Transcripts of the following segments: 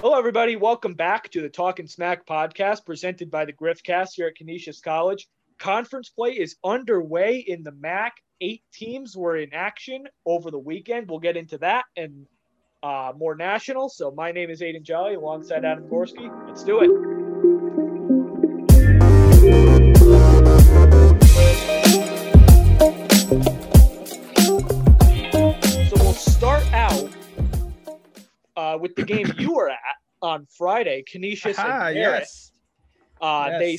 Hello, everybody. Welcome back to the Talk and Smack podcast presented by the Griffcast here at Canisius College. Conference play is underway in the MAAC. Eight teams were in action over the weekend. We'll get into that and uh, more national. So, my name is Aiden Jolly alongside Adam Gorski. Let's do it. Uh, with the game you were at on Friday, Canisius Ah, and Barrett. yes. Uh, They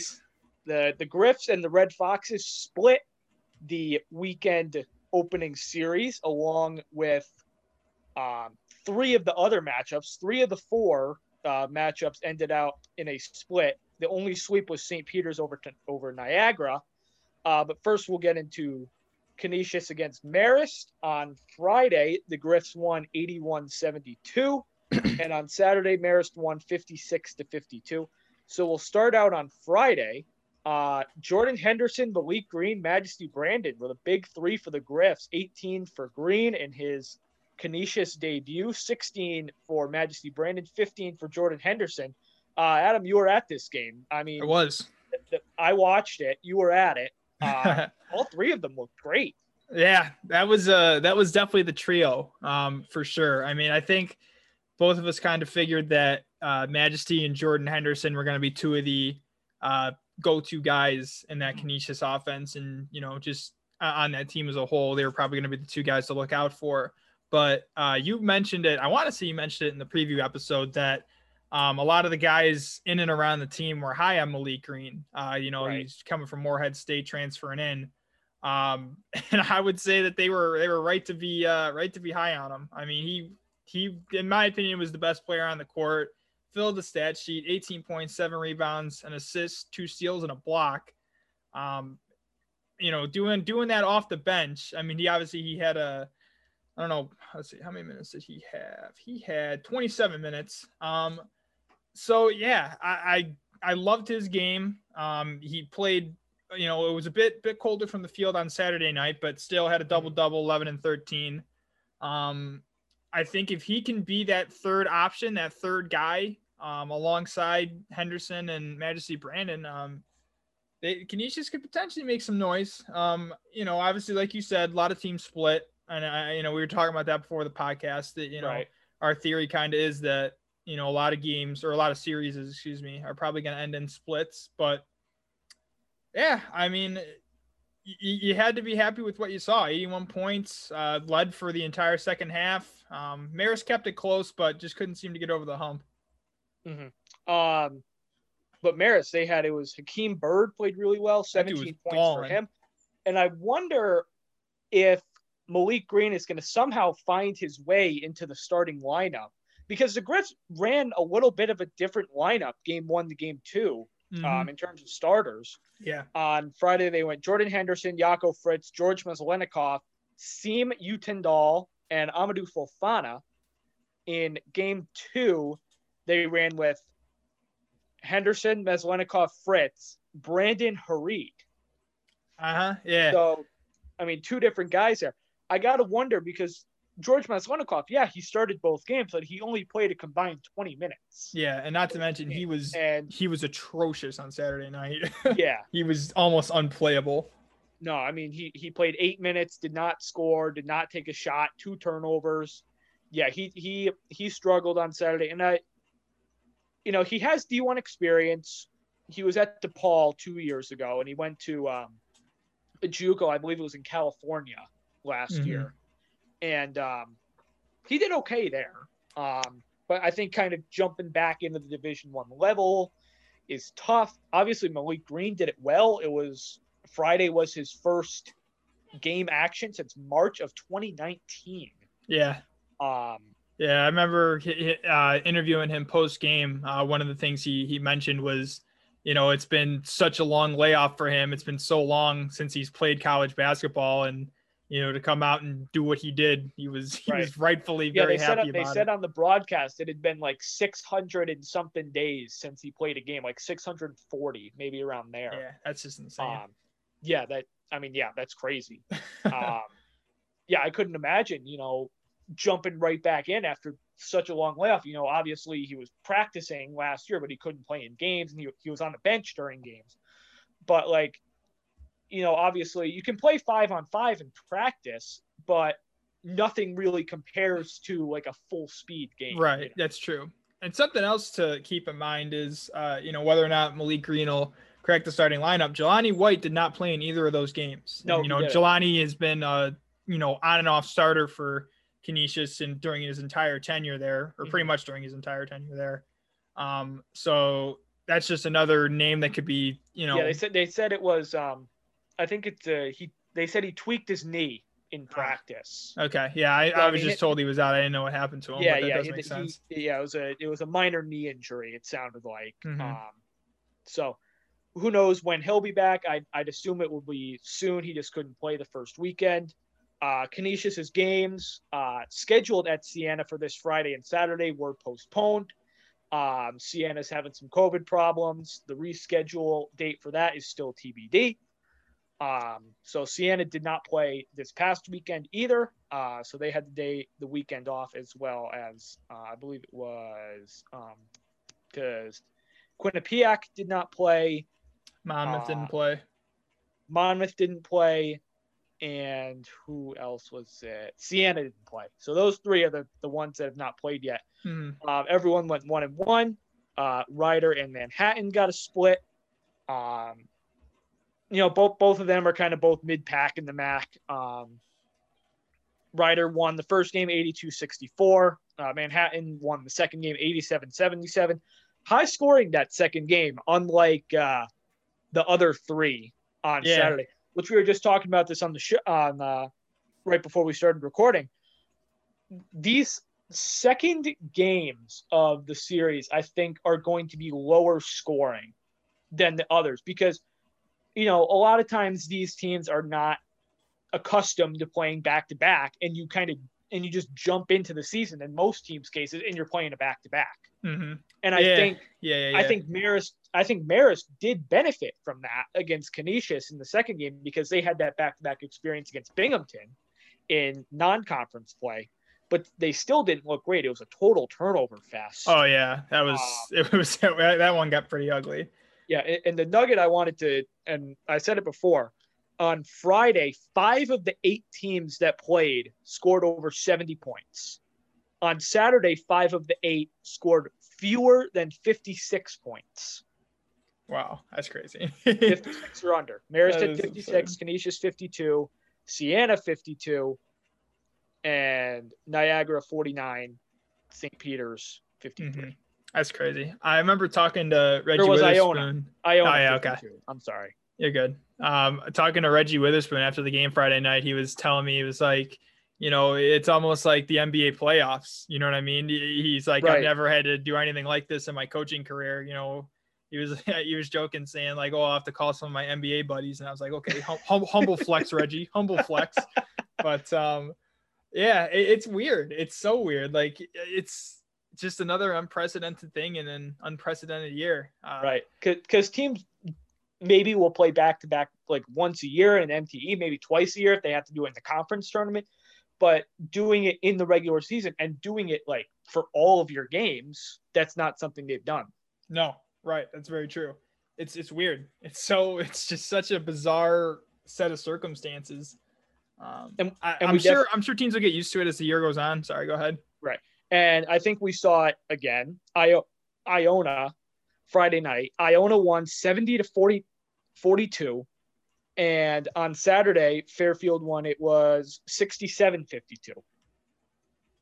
the the Griffs and the Red Foxes split the weekend opening series along with um, three of the other matchups. Three of the four uh, matchups ended out in a split. The only sweep was St. Peter's over to, over Niagara. Uh, but first, we'll get into Canisius against Marist on Friday. The Griffs won 81-72, and on Saturday, Marist won 56 to 52. So we'll start out on Friday. Uh, Jordan Henderson, Malik Green, Majesty Brandon were the big three for the Griffs. 18 for Green in his Canisius debut, 16 for Majesty Brandon, 15 for Jordan Henderson. Uh, Adam, you were at this game. I mean, It was. th- th- I watched it. You were at it. Uh, all three of them looked great. yeah, that was uh that was definitely the trio, um, for sure. I mean, I think both of us kind of figured that uh, Majesty and Jordan Henderson were going to be two of the uh, go-to guys in that Canisius offense, and you know, just uh, on that team as a whole, they were probably going to be the two guys to look out for. But uh, you mentioned it. I want to say you mentioned it in the preview episode that um, a lot of the guys in and around the team were high on Malik Green. Uh, you know, Right. he's coming from Moorhead State, transferring in. Um, and I would say that they were they were right to be uh, right to be high on him. I mean, he he in my opinion was the best player on the court. Filled the stat sheet: 18 points, seven rebounds, an assist, two steals, and a block. Um, you know, doing doing that off the bench. I mean, he obviously he had a I don't know. Let's see, how many minutes did he have? He had 27 minutes. Um, so yeah, I, I I loved his game. Um, he played. You know, it was a bit bit colder from the field on Saturday night, but still had a double double, 11 and 13. Um, I think if he can be that third option, that third guy, um, alongside Henderson and Majesty Brandon, um, they Canisius could potentially make some noise. Um, you know, obviously, like you said, a lot of teams split, and I, you know, we were talking about that before the podcast. That you know, Right. our theory kind of is that you know a lot of games or a lot of series, excuse me, are probably going to end in splits. But yeah, I mean, you had to be happy with what you saw. 81 points, uh, led for the entire second half. Um, Marist kept it close, but just couldn't seem to get over the hump. Um, but Marist, they had it was Hakeem Bird played really well, That dude was 17 points for him. And I wonder if Malik Green is going to somehow find his way into the starting lineup because the Griffs ran a little bit of a different lineup game one to game 2 Mhm. um, in terms of starters. yeah, On Friday, they went Jordan Henderson, Jacco Fritz, George Maslennikov, Siem Uijtendaal, and Amadou Fofana. In game two, they ran with Henderson, Maslennikov, Fritz, Brandon Harried. uh huh, yeah. So, I mean, two different guys there. I got to wonder because George Maslennikov, yeah, he started both games, but he only played a combined 20 minutes. Yeah, and not to mention he was And he was atrocious on Saturday night. yeah, he was almost unplayable. No, I mean he he played eight minutes, did not score, did not take a shot, two turnovers. Yeah, he he he struggled on Saturday, and I, you know, he has D one experience. He was at DePaul two years ago, and he went to um, JUCO, I believe it was in California last Mhm. year, and um, he did okay there. Um, but I think kind of jumping back into the Division One level is tough. Obviously, Malik Green did it well. It was Friday was his first game action since March of 2019. Yeah, Um, yeah. I remember uh, interviewing him post game. Uh, one of the things he he mentioned was, you know, it's been such a long layoff for him. It's been so long since he's played college basketball, and you know, to come out and do what he did, he was he Right. was rightfully yeah, very they said happy they said on the broadcast it had been like 600 and something days since he played a game, like 640, maybe around there. Yeah, that's just insane. Um, yeah, that I mean, yeah, that's crazy. um, yeah, I couldn't imagine, you know, jumping right back in after such a long layoff. You know, obviously he was practicing last year, but he couldn't play in games, and he he was on the bench during games. But like, you know, obviously you can play five on five in practice, but nothing really compares to like a full speed game. Right, you know? that's true. And something else to keep in mind is, uh, you know, whether or not Malik Green will correct the starting lineup. Jalanni White did not play in either of those games. No, and, you know, Jalanni has been, uh, you know, on and off starter for Canisius and during his entire tenure there, or pretty mm-hmm. much during his entire tenure there. Um, so that's just another name that could be, you know. Yeah, they said they said it was. Um, I think it's uh, he. They said he tweaked his knee in ah. practice. Okay, yeah, I, so, I was I mean, just it, told he was out. I didn't know what happened to him. Yeah, yeah, he, he, yeah. It was a it was a minor knee injury. It sounded like. Mm-hmm. Um, so who knows when he'll be back? I, I'd assume it will be soon. He just couldn't play the first weekend. Uh, Canisius's games uh, scheduled at Siena for this Friday and Saturday were postponed. Um, Siena's having some COVID problems. The reschedule date for that is still TBD. Um, so Siena did not play this past weekend either. Uh, so they had the day, the weekend off as well as uh, I believe it was because um, Quinnipiac did not play. Monmouth didn't uh, play. Monmouth didn't play and who else was it? Siena didn't play. So those three are the, the ones that have not played yet. Mm-hmm. Uh, everyone went one and one. Uh, Rider and Manhattan got a split. Um, you know, both both of them are kind of both mid pack in the MAAC. Um, Rider won the first game 82-64. Uh, Manhattan won the second game 87-77. High scoring that second game, unlike uh, the other three on yeah. Saturday which we were just talking about this on the show on uh, right before we started recording. These second games of the series, I think, are going to be lower scoring than the others because, you know, a lot of times these teams are not accustomed to playing back to back, and you kind of and you just jump into the season in most teams' cases, and you're playing a back to back. And I yeah. think, yeah, yeah, yeah, I think Marist, I think Marist did benefit from that against Canisius in the second game because they had that back to back experience against Binghamton in non conference play. But they still didn't look great. It was a total turnover fest. Oh yeah, that was uh, it was that one got pretty ugly. Yeah, and the nugget I wanted to, and I said it before, on Friday, five of the eight teams that played scored over 70 points. On Saturday, five of the eight scored fewer than 56 points. Wow, that's crazy. 56 or under. Marist had 56, Canisius 52, Siena 52, and Niagara 49, St. Peter's 53. Mm-hmm. That's crazy. I remember talking to Reggie there was Witherspoon. Iona. Iona oh, yeah, okay. I'm sorry. You're good. Um, talking to Reggie Witherspoon after the game Friday night, he was telling me he was like, you know, it's almost like the NBA playoffs. You know what I mean? He's like, right. I've never had to do anything like this in my coaching career. You know, he was he was joking, saying like, "Oh, I have to call some of my NBA buddies," and I was like, "Okay, hum- humble flex, Reggie, humble flex." But um, yeah, it, it's weird. It's so weird. Like it's just another unprecedented thing in an unprecedented year. Uh, right, because teams maybe will play back to back like once a year in MTE, maybe twice a year if they have to do it in the conference tournament. But doing it in the regular season and doing it like for all of your games, that's not something they've done. No, right. That's very true. It's it's weird. It's so it's just such a bizarre set of circumstances. Um, and, I, am sure def- I'm sure teams will get used to it as the year goes on. Sorry, go ahead. Right, and I think we saw it again. I, Iona Friday night. Iona won 70 to 40, 42. And on Saturday, Fairfield won. It was 67 52.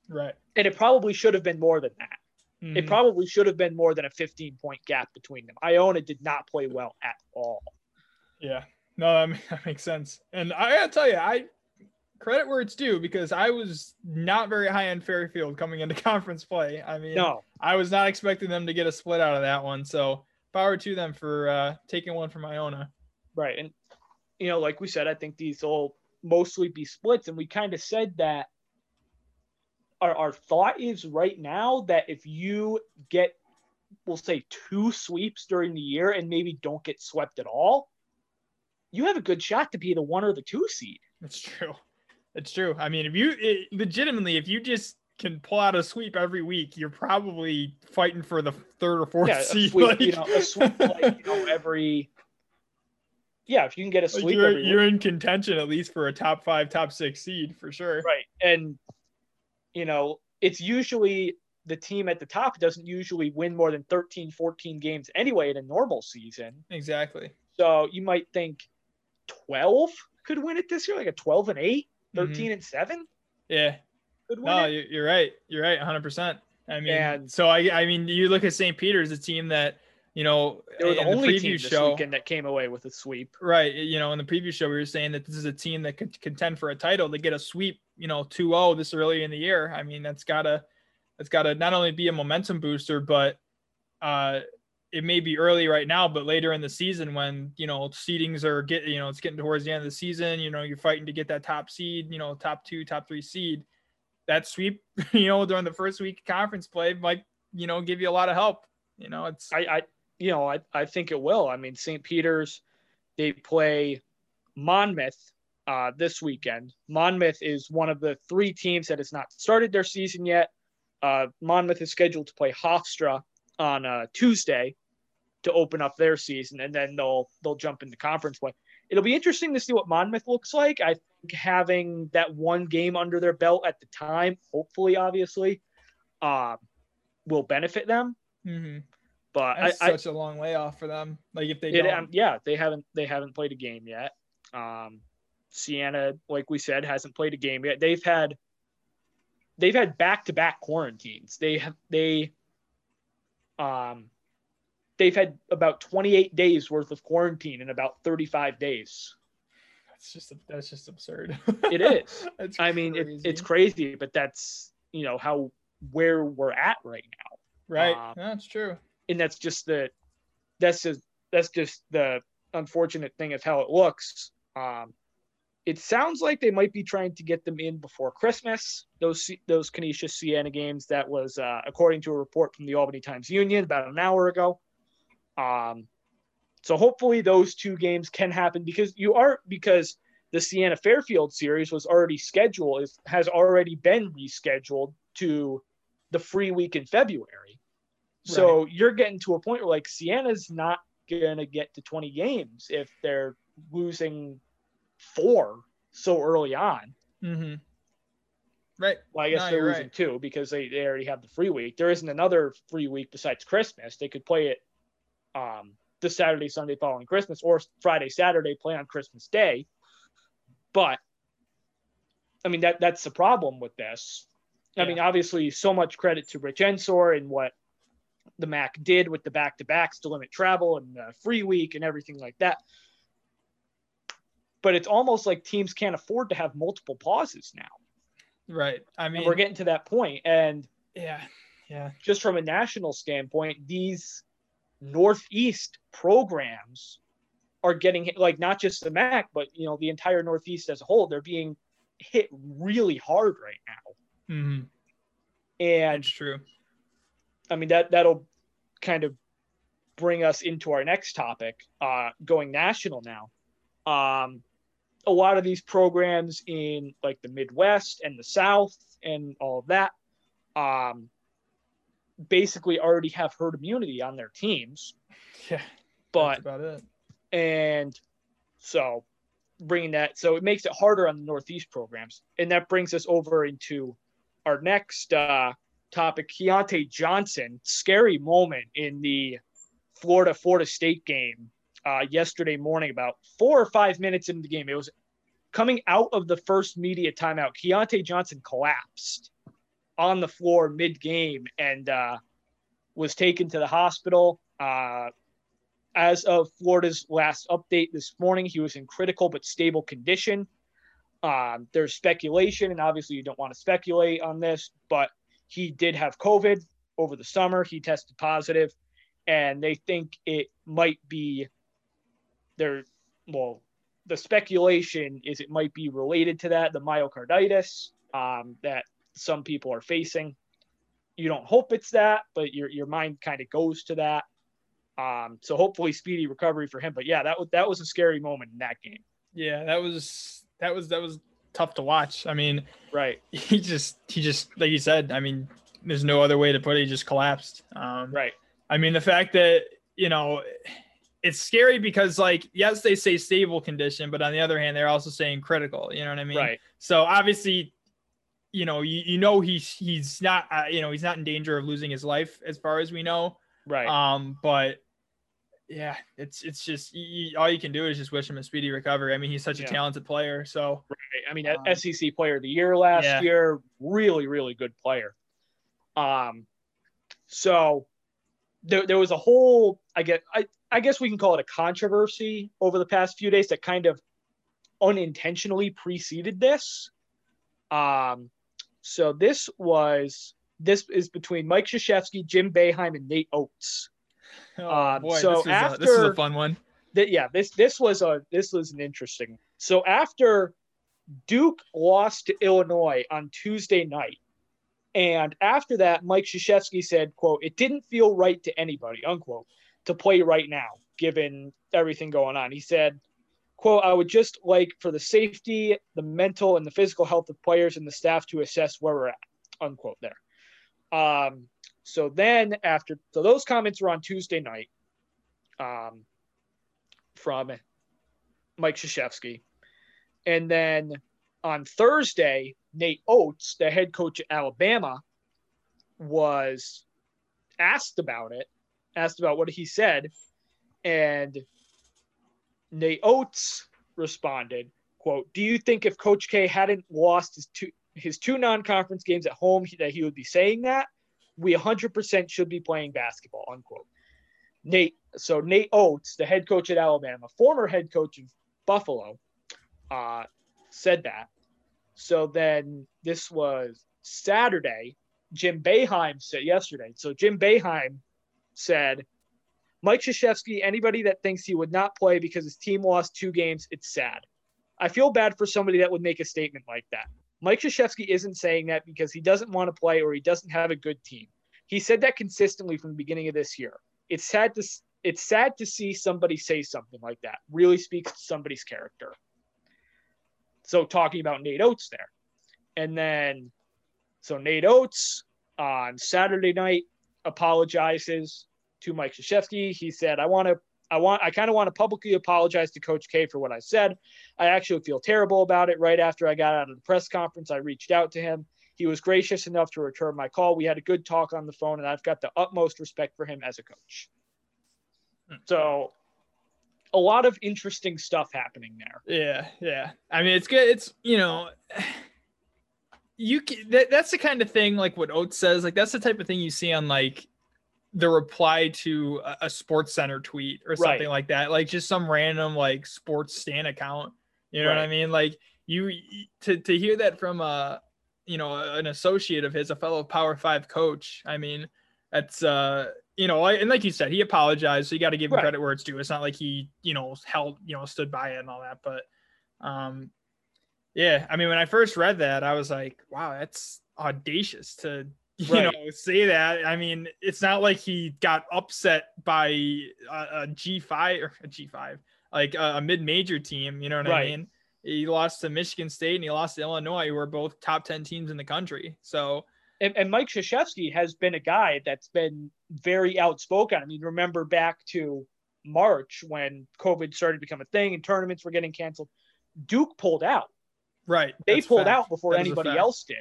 Right. And it probably should have been more than that. Mm-hmm. It probably should have been more than a 15 point gap between them. Iona did not play well at all. Yeah. No, that makes sense. And I gotta tell you, I credit where it's due because I was not very high on Fairfield coming into conference play. I mean, no, I was not expecting them to get a split out of that one. So power to them for uh, taking one from Iona. Right, and you know, like we said, I think these will mostly be splits, and we kind of said that. Our, our thought is right now that if you get, we'll say two sweeps during the year and maybe don't get swept at all, you have a good shot to be the one or the two seed. That's true. It's true. I mean, if you it, legitimately, if you just can pull out a sweep every week, you're probably fighting for the third or fourth yeah, seed. Sweep, like... you know, a sweep like you know every. Yeah, if you can get a sweep, you're, you're in contention at least for a top five, top six seed for sure. Right, and you know it's usually the team at the top doesn't usually win more than 13, 14 games anyway in a normal season. Exactly. So you might think 12 could win it this year, like a 12 and eight Mm-hmm. 13 mm-hmm. and 7 yeah. No you're right. You're right 100% i mean and so i i mean you look at st peter's a team that you know they were the only the team this show, weekend that came away with a sweep. Right you know in the preview show we were saying that this is a team that could contend for a title. To get a sweep you know 2-0 this early in the year. I mean that's gotta that's gotta not only be a momentum booster but uh it may be early right now, but later in the season when you know seedings are get, you know, it's getting towards the end of the season. You know, you're fighting to get that top seed. You know, top two, top three seed. That sweep, you know, during the first week conference play might, you know, give you a lot of help. You know, it's I, I you know, I, I think it will. I mean, St. Peter's, they play Monmouth uh, this weekend. Monmouth is one of the three teams that has not started their season yet. Uh, Monmouth is scheduled to play Hofstra on uh, Tuesday to open up their season, and then they'll they'll jump into conference play. It'll be interesting to see what Monmouth looks like. I think having that one game under their belt at the time, hopefully, obviously, uh, will benefit them. mhm. But that's I, such a long layoff for them. Like if they it, don't, um, yeah, they haven't they haven't played a game yet. Um, Siena, like we said, hasn't played a game yet. They've had they've had back to back quarantines. They have they um they've had about 28 days worth of quarantine in about 35 days. that's just that's just absurd. It is. That's I mean, it, it's crazy, but that's you know how where we're at right now. right. um, that's true. and that's just the that's just that's just the unfortunate thing of how it looks. Um, it sounds like they might be trying to get them in before Christmas. Those those Canisius Siena games. That was uh, according to a report from the Albany Times Union about an hour ago. Um, so hopefully those two games can happen because you are because the Siena Fairfield series was already scheduled is has already been rescheduled to the free week in February. So you're getting to a point where like Siena's not gonna get to 20 games if they're losing four so early on. Mm-hmm. Right. Well, I guess No, they're losing right. two because they, they already have the free week. There isn't another free week besides Christmas. They could play it um, the Saturday, Sunday following Christmas, or Friday, Saturday, play on Christmas Day. But I mean that that's the problem with this. I Yeah. mean, obviously, so much credit to Rich Ensor and what the MAAC did with the back to backs to limit travel and the free week and everything like that. But it's almost like teams can't afford to have multiple pauses now. Right. I And mean, we're getting to that point, and yeah, yeah, just from a national standpoint, these Northeast programs are getting hit, like not just the MAAC, but you know the entire Northeast as a whole. They're being hit really hard right now, mm-hmm. and it's true. I mean that that'll kind of bring us into our next topic, uh, going national now. Um, a lot of these programs in like the Midwest and the South and all of that, um, basically already have herd immunity on their teams, Yeah, but that's about it. and so bringing that so it makes it harder on the northeast programs. And that brings us over into our next uh, topic Keontae Johnson scary moment in the Florida Florida State game uh, yesterday morning about four or five minutes into the game it was coming out of the first media timeout Keontae Johnson collapsed on the floor mid game and uh, was taken to the hospital uh, as of Florida's last update this morning, he was in critical but stable condition. Um, there's speculation, and obviously you don't want to speculate on this, but he did have COVID over the summer. He tested positive, and they think it might be there. Well, the speculation is it might be related to that, the myocarditis um, that some people are facing. You don't hope it's that, but your your mind kind of goes to that. Um, so hopefully speedy recovery for him. But yeah, that was that was a scary moment in that game. Yeah, that was that was that was tough to watch. I mean, right. He just he just like you said. I mean, there's no other way to put it. He just collapsed. Um, right. I mean, the fact that you know it's scary because like yes they say stable condition but on the other hand they're also saying critical you know what i mean? Right. So obviously you know you, you know he's he's not uh, you know he's not in danger of losing his life as far as we know. Right. Um but yeah it's it's just you, all you can do is just wish him a speedy recovery. I mean he's such a talented player so right. I mean Um, sec player of the year last yeah. year really really good player. Um so there, there was a whole i get I, I guess we can call it a controversy over the past few days that kind of unintentionally preceded this. Um so this was this is between mike Krzyzewski, jim Boeheim, and nate oats. Oh Um, boy so this, was a, this was a fun one. that yeah this this was a this was an interesting so after duke lost to illinois on tuesday night and after that mike Krzyzewski said quote it didn't feel right to anybody unquote to play right now given everything going on he said quote i would just like for the safety the mental and the physical health of players and the staff to assess where we're at unquote there um so then after so those comments were on tuesday night um from Mike Krzyzewski. And then on Thursday, Nate Oats, the head coach at Alabama, was asked about it, asked about what he said, and Nate Oats responded, quote, "Do you think if Coach K hadn't lost his two his two non-conference games at home that he would be saying that? We 100% should be playing basketball." Unquote. Nate, so Nate Oats, the head coach at Alabama, former head coach of Buffalo, uh, said that. So then this was Saturday. Jim Boeheim said yesterday. So Jim Boeheim said, Mike Krzyzewski, anybody that thinks he would not play because his team lost two games, it's sad. I feel bad for somebody that would make a statement like that. Mike Krzyzewski isn't saying that because he doesn't want to play or he doesn't have a good team. He said that consistently from the beginning of this year. It's sad to it's sad to see somebody say something like that. Really speaks to somebody's character. So talking about Nate Oats there. And then so Nate Oats on Saturday night apologizes to Mike Krzyzewski. He said, I want to I want I kind of want to publicly apologize to Coach K for what I said. I actually feel terrible about it. Right after I got out of the press conference, I reached out to him. He was gracious enough to return my call. We had a good talk on the phone, and I've got the utmost respect for him as a coach. Hmm. So, a lot of interesting stuff happening there. Yeah, yeah. I mean, it's good. It's you know, you can, that, that's the kind of thing like what Oats says. Like that's the type of thing you see on like the reply to a, a Sports Center tweet or something Right. like that. Like just some random like sports stan account. You know what I mean? Like you to to hear that from a you know an associate of his, a fellow Power Five coach. I mean, that's uh you know, and like you said, he apologized, so you got to give him Right. credit where it's due. It's not like he, you know, held, you know, stood by it and all that. But, um, yeah, I mean, when I first read that, I was like, wow, that's audacious to, you Right. know, say that. I mean, it's not like he got upset by a, a G5 or a G5, like a, a mid-major team. You know what I Right. mean? He lost to Michigan State and he lost to Illinois, who are both top 10 teams in the country. So, and, and Mike Krzyzewski has been a guy that's been very outspoken. I mean, remember back to March when COVID started to become a thing and tournaments were getting canceled. Duke pulled out. right. They that's pulled fact. out before That anybody else did.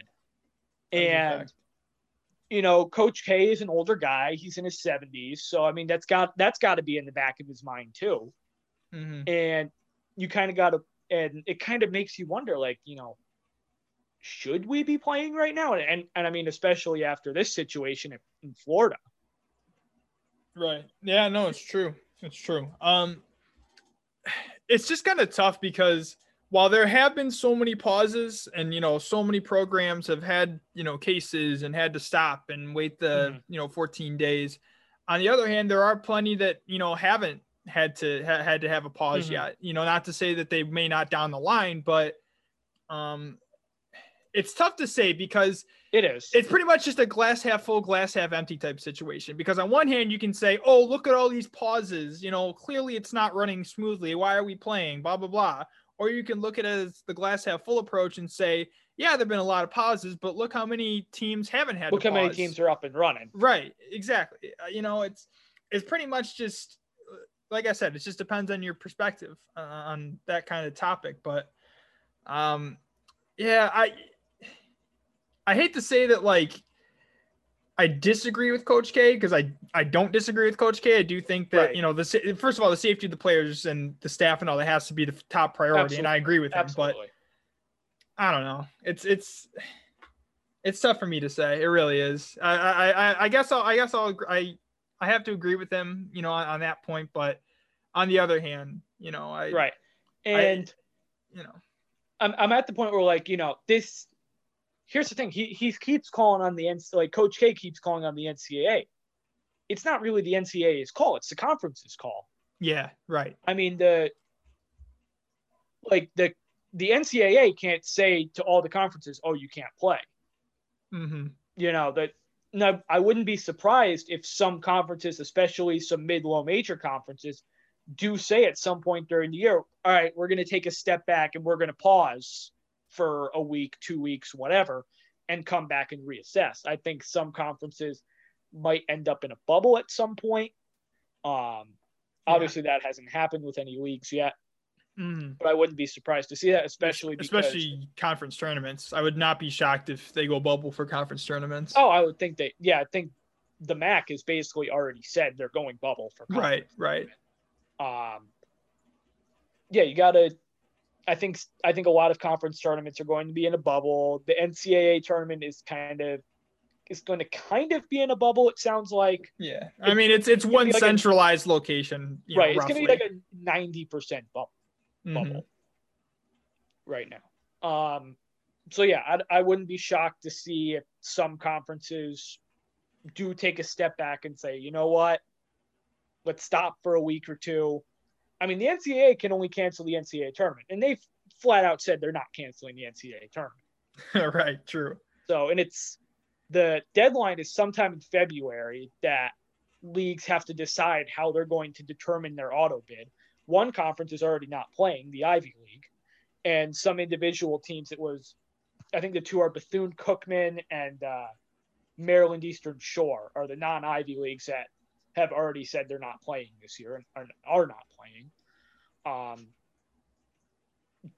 That is a And. You know, Coach K is an older guy. He's in his 70s. So I mean, that's got that's got to be in the back of his mind too. Mhm. And you kind of got to and it kind of makes you wonder like, you know, should we be playing right now? And and, and I mean, especially after this situation in, in Florida. Right. Yeah, no, it's true. It's true. Um it's just kind of tough because while there have been so many pauses and you know so many programs have had you know cases and had to stop and wait the Mhm. you know 14 days on the other hand there are plenty that you know haven't had to ha- had to have a pause Mhm. yet you know not to say that they may not down the line but um it's tough to say because It is. it's pretty much just a glass half full, glass half empty type situation. Because on one hand, you can say, "Oh, look at all these pauses. You know, clearly it's not running smoothly. Why are we playing?" Blah blah blah. Or you can look at it as the glass half full approach and say, yeah, there've been a lot of pauses, but look how many teams haven't had. Look how pause. many teams are up and running. Right. Exactly. Uh, you know, it's it's pretty much just uh, like I said, it just depends on your perspective uh, on that kind of topic. But um, yeah, I I hate to say that like I disagree with Coach K because I I don't disagree with Coach K. I do think that Right. you know the first of all the safety of the players and the staff and all that has to be the top priority, and I agree with him. But I don't know. It's it's it's tough for me to say. It really is. I I I, I guess I'll I guess I'll I I have to agree with him, you know, on, on that point. But on the other hand, you know, I right. And you know, I'm I'm at the point where like you know this. Here's the thing. He he keeps calling on the NCAA. Like Coach K keeps calling on the NCAA. It's not really the NCAA's call. It's the conference's call. yeah, right, I mean the like the the NCAA can't say to all the conferences, "Oh, you can't play." hmm You know that. No, I wouldn't be surprised if some conferences, especially some mid-low major conferences, do say at some point during the year, "All right, we're going to take a step back and we're going to pause for a week, two weeks, whatever, and come back and reassess." I think some conferences might end up in a bubble at some point. Um, obviously, that hasn't happened with any leagues yet hmm but I wouldn't be surprised to see that, especially because, especially conference tournaments. I would not be shocked if they go bubble for conference tournaments. Oh, I would think that. Yeah, I think the MAAC has basically already said they're going bubble for. right, right. Um. Yeah, you gotta. I think I think a lot of conference tournaments are going to be in a bubble. The NCAA tournament is kind of is going to kind of be in a bubble. It sounds like Yeah, I mean it's it's gonna one like a- centralized location, you know, right. It's going to be like a ninety percent bubble. Mhm. bubble right now. Um, so yeah, I, I wouldn't be shocked to see if some conferences do take a step back and say, you know what, let's stop for a week or two. I mean, the NCAA can only cancel the NCAA tournament, and they've flat out said they're not canceling the NCAA tournament. right, true. So, and it's the deadline is sometime in February that leagues have to decide how they're going to determine their auto bid. One conference is already not playing, the Ivy League, and some individual teams. It was, I think the two are Bethune Cookman and uh, Maryland Eastern Shore are the non-Ivy leagues that have already said they're not playing this year and are, are not playing. Um,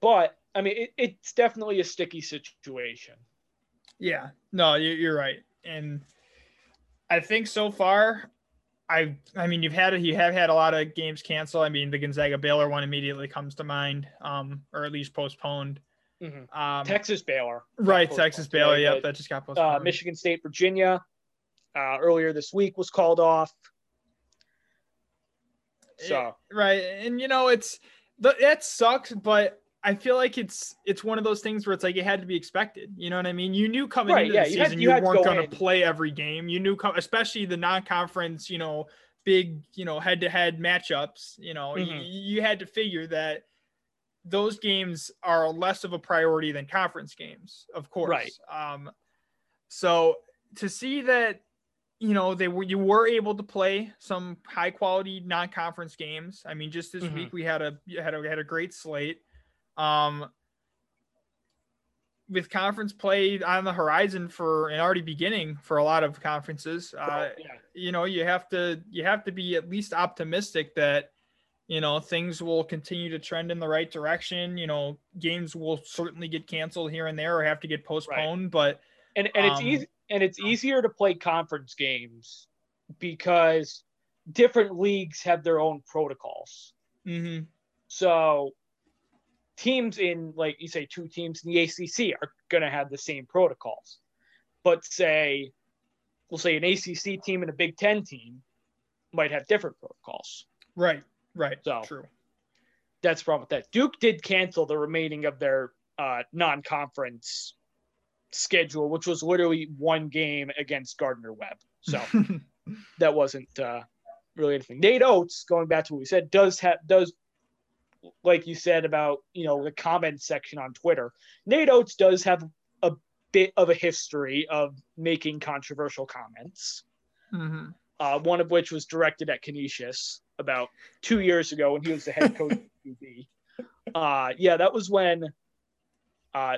but I mean, it, it's definitely a sticky situation. Yeah, no, you- you're right, and I think so far, I I mean you've had you have had a lot of games cancel. I mean the Gonzaga Baylor one immediately comes to mind, um, or at least postponed. Mhm. Um, Texas Baylor. right, Texas Baylor. Yep, that just got postponed. Uh, Michigan State, Virginia, uh, earlier this week was called off. So right, and you know it's the that sucks, but I feel like it's it's one of those things where it's like it had to be expected. You know what I mean? You knew coming Right, into yeah, the you season had- you, you weren't going to play every game. You knew, especially the non-conference, you know, big, you know, head-to-head matchups. You know, y- Mhm. you, had to figure that those games are less of a priority than conference games, of course. Right. Um, so to see that you know they were you were able to play some high quality non-conference games i mean just this Mhm. week we had a had a had a great slate um with conference play on the horizon for and already beginning for a lot of conferences uh yeah. you know you have to you have to be at least optimistic that you know things will continue to trend in the right direction you know games will certainly get canceled here and there or have to get postponed but and and it's Um, easy and it's easier to play conference games because different leagues have their own protocols. mhm, So teams in like you say two teams in the ACC are going to have the same protocols. But say we'll say an ACC team and a Big 10 team might have different protocols. right right So- true That's the problem with that. Duke did cancel the remaining of their uh, non-conference schedule, which was literally one game against Gardner Webb. So that wasn't uh, really anything. Nate Oats, going back to what we said, does have does like you said about you know the comment section on Twitter. Nate Oats does have a bit of a history of making controversial comments. Mhm. Uh, one of which was directed at Canisius about two years ago when he was the head coach of UB. uh, yeah, that was when uh,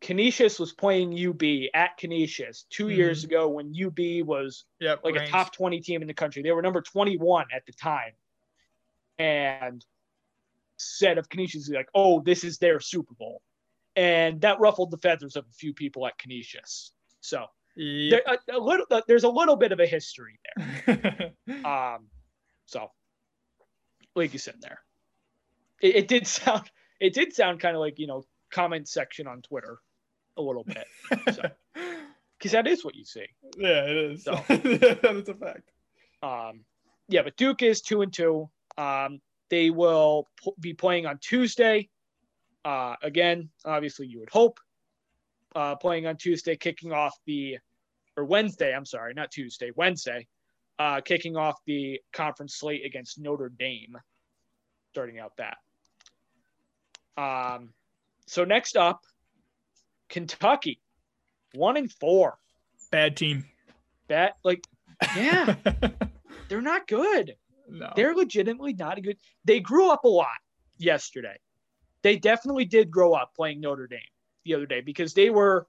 Canisius was playing UB at Canisius 2 years Mhm. ago when UB was Yep. like a top 20 team in the country. They were number 21 at the time. And said of Canisius, like, oh, this is their Super Bowl. And that ruffled the feathers of a few people at Canisius. So Yep. there, a, a little, uh, there's a little bit of a history there. Um, so, like you said there, it, it did sound, it did sound kind of like, you know, comment section on Twitter a little bit because that is what you see. yeah, it is. So. That's a fact. Um, yeah, but Duke is two and two. Um, they will p- be playing on Tuesday. Uh, again, obviously, you would hope uh, playing on Tuesday, kicking off the or Wednesday. I'm sorry, not Tuesday, Wednesday, uh, kicking off the conference slate against Notre Dame. Starting out that. Um, so next up, Kentucky, one and four. Bad team. Bad, like, yeah, they're not good. no. they're legitimately not a good. They grew up a lot yesterday. They definitely did grow up playing Notre Dame the other day because they were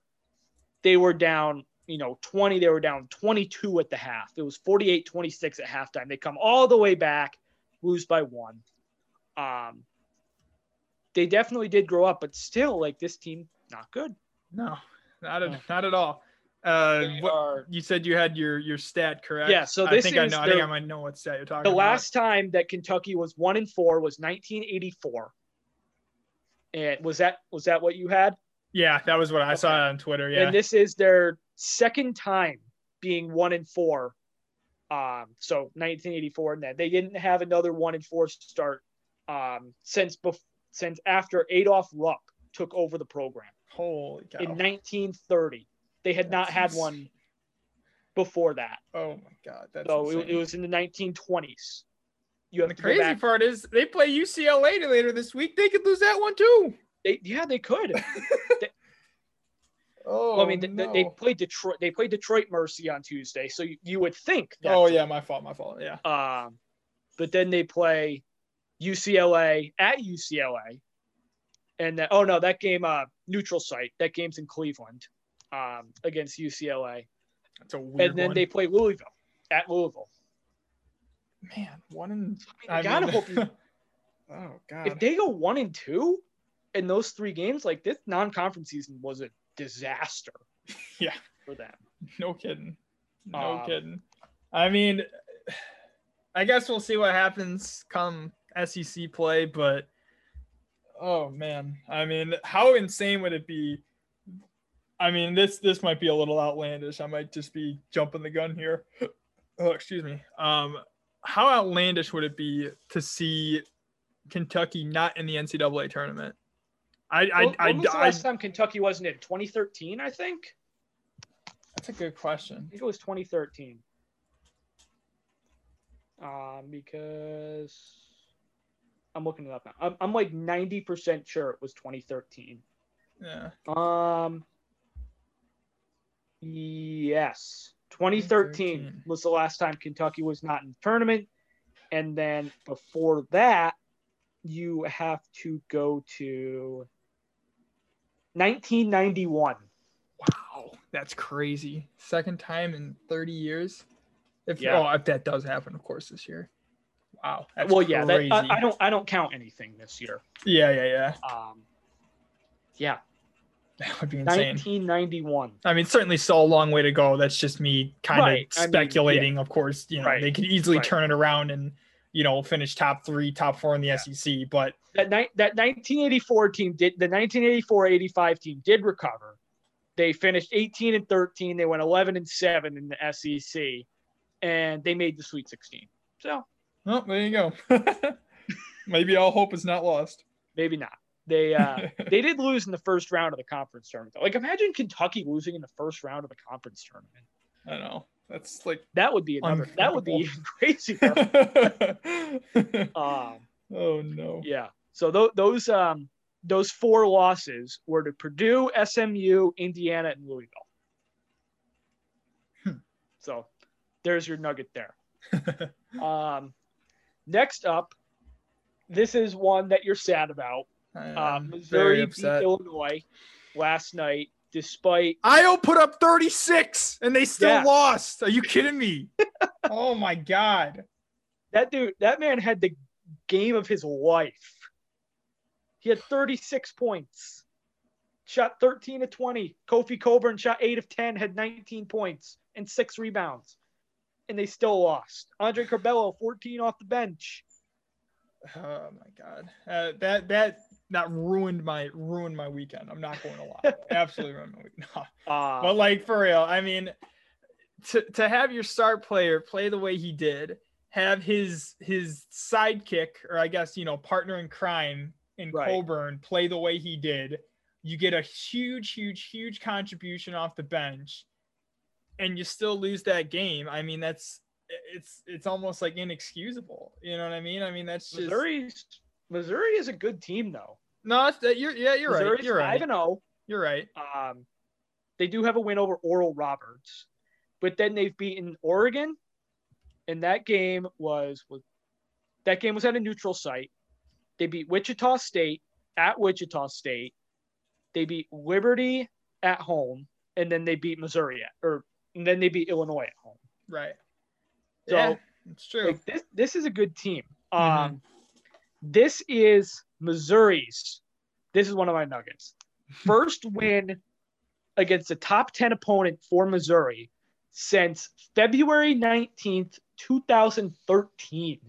they were down, you know, 20, they were down 22 at the half. It was 48-26 at halftime. They come all the way back, lose by one. Um they definitely did grow up, but still like this team not good. No, not at, No. not at all. Uh, what, are- you said you had your your stat correct. Yeah, so I this think I is know. I think I might know what stat you're talking about. the about. last time that Kentucky was 1 and 4 was 1984. And was that was that what you had? Yeah, that was what I saw on Twitter. Yeah. and this is their second time being one and four. Um, so 1984, and then they didn't have another one and four start um, since bef- since after Adolph Rupp took over the program Holy cow. in 1930. They had not had That's one before that, oh my god. That's so it, it was in the 1920s. You have the crazy back- part is they play UCLA later this week. They could lose that one too. They, yeah, they could. Oh, Well, I mean, th- th- they played Detroit. They played Detroit Mercy on Tuesday, so you, you would think. That Oh yeah, my fault. My fault. Yeah. Um, but then they play UCLA at UCLA, and then oh no, that game uh neutral site. That game's in Cleveland, um, against UCLA, That's a weird and then one. they play Louisville at Louisville. man one and I, mean, I gotta hope you, oh god. if they go one and two in those three games, like this non-conference season was a disaster yeah. for them. No kidding. No Um, kidding. I mean, I guess we'll see what happens come SEC play, but oh man, I mean, how insane would it be? I mean, this this might be a little outlandish. I might just be jumping the gun here. Oh, excuse me. Um, how outlandish would it be to see Kentucky not in the NCAA tournament? I I, When- I, when was the I, last time Kentucky wasn't in 2013? I think. that's a good question. I think it was 2013. Um, because I'm looking it up now. I'm, I'm like 90% sure it was 2013. Yeah. Um, yes, 2013 2013. was the last time Kentucky was not in the tournament. And then before that, you have to go to 1991. Wow, that's crazy. Second time in 30 years. If Yeah. oh, if that does happen, of course, this year. Wow. Well, yeah, that. I, I don't I don't count anything this year. yeah, yeah, yeah. Um, yeah, That would be insane. 1991. I mean, certainly still a long way to go. That's just me kind Right, of I mean, speculating. Of course, you know, Right, they could easily right. turn it around and, you know, finish top three, top four in the SEC. But That ni- that 1984 team did the 1984-85 team did recover. They finished 18 and 13. They went 11 and 7 in the SEC, and they made the Sweet 16. So oh, there you go. Maybe all hope is not lost. maybe not. They uh, they did lose in the first round of the conference tournament. Though. Like imagine Kentucky losing in the first round of the conference tournament. I know. That's like. That would be another. That would be crazier. Um, oh no. Yeah. So th- those um those four losses were to Purdue, SMU, Indiana, and Louisville. Hmm. So there's your nugget there. um, next up, this is one that you're sad about. Uh, Missouri beat Illinois last night, despite Ayo put up 36 and they still yeah. lost. Are you kidding me? oh my god. That dude, that man had the game of his life. He had 36 points. Shot 13 of 20. Kofi Cockburn shot 8 of 10, had 19 points and 6 rebounds. And they still lost. Andre Curbelo 14 off the bench. Oh my god. Uh, that that that ruined my ruined my weekend. I'm not going to lie. Absolutely ruined my weekend. No. Uh, but like for real, I mean to to have your star player play the way he did, have his his sidekick or I guess you know partner in crime in right. Cockburn play the way he did, you get a huge, huge, huge contribution off the bench, and you still lose that game. I mean, that's it's it's almost like inexcusable. You know what I mean? I mean, that's just Missouri's Missouri is a good team though. No, you're yeah, you're Missouri's right. You're right. Five and zero. Oh. You're right. Um, they do have a win over Oral Roberts, but then they've beaten Oregon, and that game was was that game was at a neutral site. They beat Wichita State at Wichita State. They beat Liberty at home, and then they beat Missouri at, or and then they beat Illinois at home. Right. So yeah, it's true. Like, this this is a good team. Mm-hmm. Um, this is Missouri's. This is one of my nuggets. First win against a top 10 opponent for Missouri since February 19th, 2013.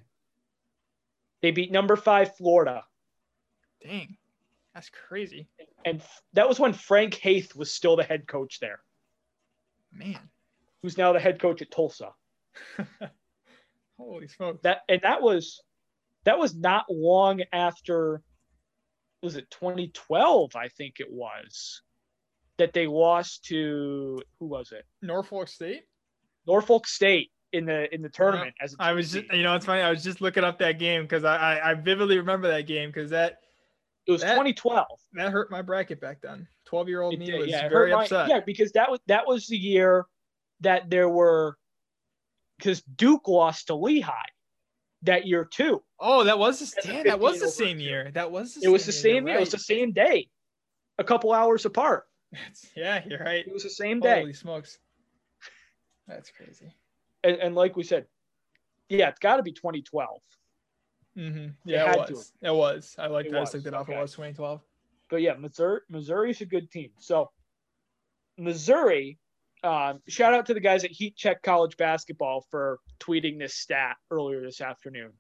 They beat number five Florida. Dang, that's crazy. And that was when Frank Haith was still the head coach there. Man, who's now the head coach at Tulsa. Holy smokes! That and that was that was not long after. Was it 2012? I think it was that they lost to who was it? Norfolk State. Norfolk State in the in the tournament yeah. as I was just you know it's funny I was just looking up that game because I, I, I vividly remember that game because that it was that, 2012 that hurt my bracket back then 12 year old me did, was yeah, very upset yeah because that was that was the year that there were because Duke lost to Lehigh that year too oh that was the, damn, that was the same year that was it was the same year, right. it was the same day a couple hours apart yeah you're right it was the same day holy smokes that's crazy and, and like we said, yeah, it's got to be 2012. Mm-hmm. Yeah, it, it was. It was. I like that. I took that off. Okay. It was 2012. But yeah, Missouri, Missouri's a good team. So Missouri, um, shout out to the guys at Heat Check College Basketball for tweeting this stat earlier this afternoon.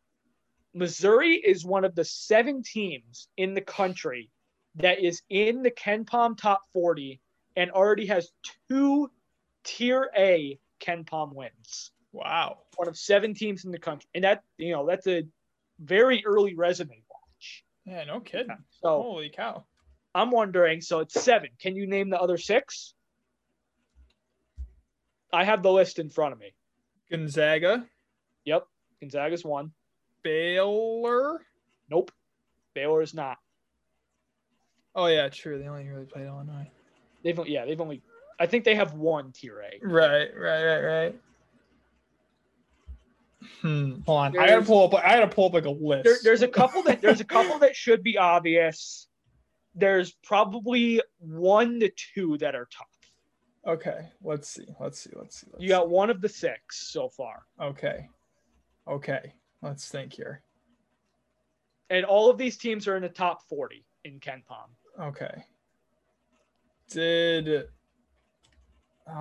Missouri is one of the seven teams in the country that is in the KenPom top 40 and already has two tier A KenPom wins. Wow. One of seven teams in the country. And that, you know, that's a very early resume watch. Yeah, no kidding. So holy cow. I'm wondering, so it's seven. Can you name the other six? I have the list in front of me. Gonzaga. Yep. Gonzaga's one. Baylor. Nope. Baylor is not. Oh yeah, true. They only really played Illinois. They've yeah, they've only I think they have one tier A. Right, right, right, right. Hmm. Hold on. There's, I gotta pull up. I gotta pull up like a list. There, there's a couple that there's a couple that should be obvious. There's probably one to two that are tough. Okay. Let's see. Let's see. Let's see. Let's you got one of the six so far. Okay. Okay. Let's think here. And all of these teams are in the top 40 in KenPom. Okay. Did uh,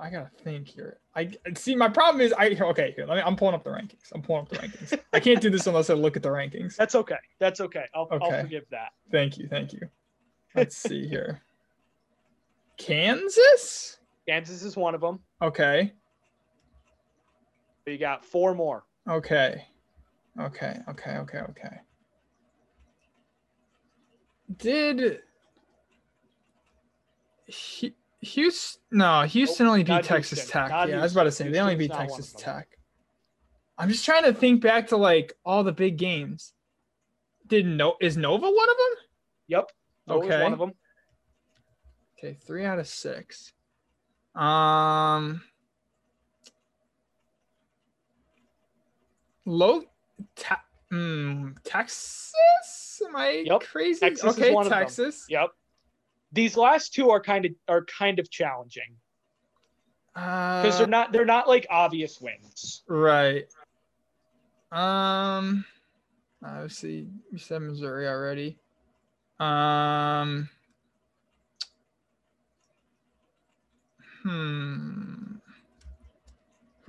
I gotta think here. I see. My problem is I okay. Here, let me. I'm pulling up the rankings. I'm pulling up the rankings. I can't do this unless I look at the rankings. That's okay. That's okay. I'll, okay. I'll forgive that. Thank you. Thank you. Let's see here. Kansas. Kansas is one of them. Okay. We got four more. Okay. Okay. Okay. Okay. Okay did Houston? No, Houston only beat Texas Houston. Tech. Yeah, Houston. I was about to say Houston's they only beat Texas Tech. I'm just trying to think back to like all the big games. Did no is Nova one of them? Yep. Nova's okay. One of them. Okay, three out of six. Um. Low. Te- mm, Texas? Am I Yep, crazy? Texas okay, one of them. Texas. Yep. These last two are kind of are kind of challenging because Uh, they're not they're not like obvious wins. right. Um, obviously you said Missouri already. Um. Hmm.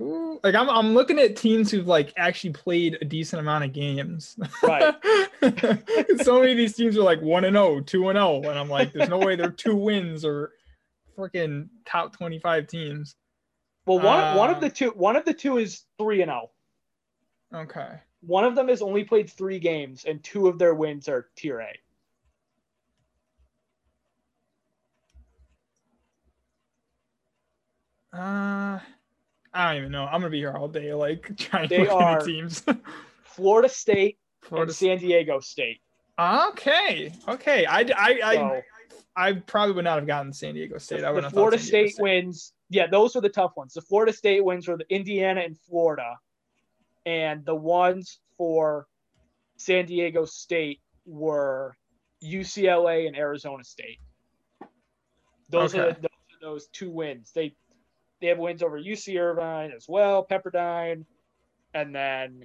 Like I'm I'm looking at teams who've like actually played a decent amount of games. Right. so many of these teams are like 1 and 0, 2 and 0 and I'm like there's no way they're two wins or freaking top 25 teams. Well, one one of Um, the two one of the two is three and zero. Okay. One of them has only played three games, and two of their wins are tier A. Uh I don't even know. I'm gonna be here all day, like trying They to look are- teams. Florida State Florida. and San Diego State. Okay, okay. I, I, I, So I probably would not have gotten San Diego State. I would the have Florida Diego State wins. Yeah, those are the tough ones. The Florida State wins were the Indiana and Florida, and the ones for San Diego State were UCLA and Arizona State. Those are Okay. those, are those two wins. They they have wins over UC Irvine as well, Pepperdine, and then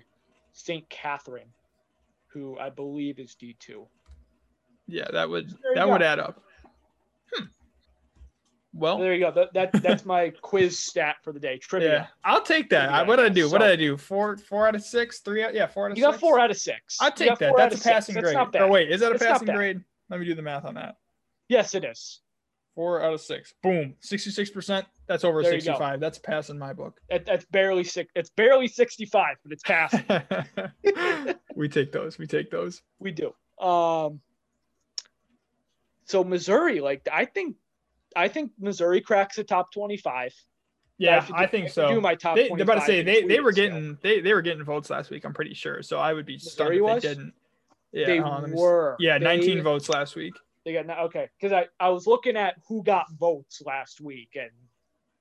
St. Katherine, who I believe is D two. Yeah, that would you that go. would add up. Hmm. Well, There you go. That, that that's my quiz stat for the day. Trivia. yeah, I'll take that. I, what did I do? What so- did I do? Four, four out of six, three out. Yeah, four out of You six. got four out of six. I'll take that. That's a six. passing That's grade. Oh wait, is that a It's passing grade? Let me do the math on that. Yes, it is. Four out of six. Boom. Sixty-six percent. That's over There sixty-five. That's a pass in my book. It, that's barely six. It's barely sixty-five, but it's passing. we take those. We take those. we do. Um. So Missouri, like I think, I think Missouri cracks the top twenty-five. Yeah, I do- think should so. Do my top. They, they're about to say they, they were getting they, they were getting votes last week. I'm pretty sure. So I would be stunned if was? they didn't. Yeah, they hold on, let me s- were. yeah, They- 19 votes last week. They got okay because I I was looking at who got votes last week and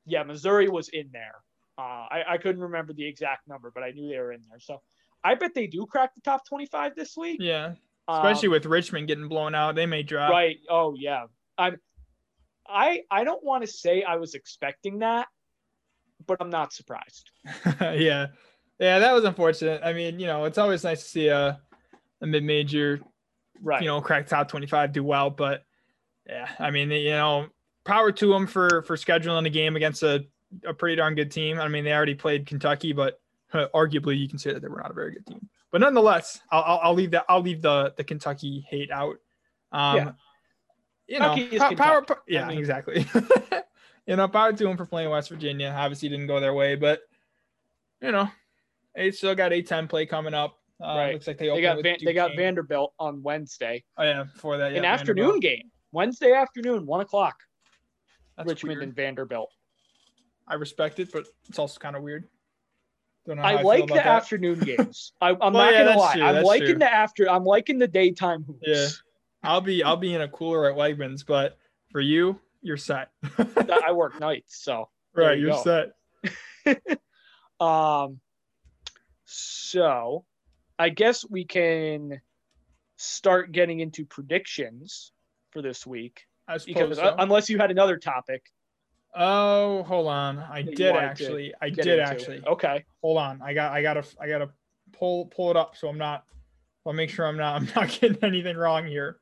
yeah Missouri was in there. Uh, I I couldn't remember the exact number, but I knew they were in there. So I bet they do crack the top twenty-five this week. Yeah, Um, especially with Richmond getting blown out, they may drop. right. Oh yeah. I'm. I I don't want to say I was expecting that, but I'm not surprised. yeah, yeah, that was unfortunate. I mean, you know, it's always nice to see a a mid-major, Right. you know, crack top 25, do well. But yeah, I mean, you know, power to them for for scheduling a game against a a pretty darn good team. I mean, they already played Kentucky, but arguably you can say that they were not a very good team. But nonetheless, I'll, I'll, I'll leave that. I'll leave the the Kentucky hate out. Um, Yeah. You know, Kentucky power, Kentucky. yeah, I mean- exactly. you know, power to them for playing West Virginia. Obviously, didn't go their way, but you know, they still got a 10 play coming up. Uh, Right. Looks like they They got Van, they got Vanderbilt on Wednesday, Oh yeah, before that, yeah, an afternoon Vanderbilt. game, Wednesday afternoon, one o'clock. That's Richmond weird. and Vanderbilt. I respect it, but it's also kind of weird. How I like the that. afternoon games. I, I'm Well, not yeah, gonna lie. true, I'm liking true. the after. I'm liking the daytime hoops. Yeah. I'll be I'll be in a cooler at Wegmans, but for you, you're set. I work nights, so right, you you're go. set. um, so I guess we can start getting into predictions for this week I suppose. because so. unless you had another topic, oh, hold on. I that did actually. I did actually. Okay, Hold on. I got I gotta I gotta pull pull it up so I'm not I'll make sure I'm not I'm not getting anything wrong here.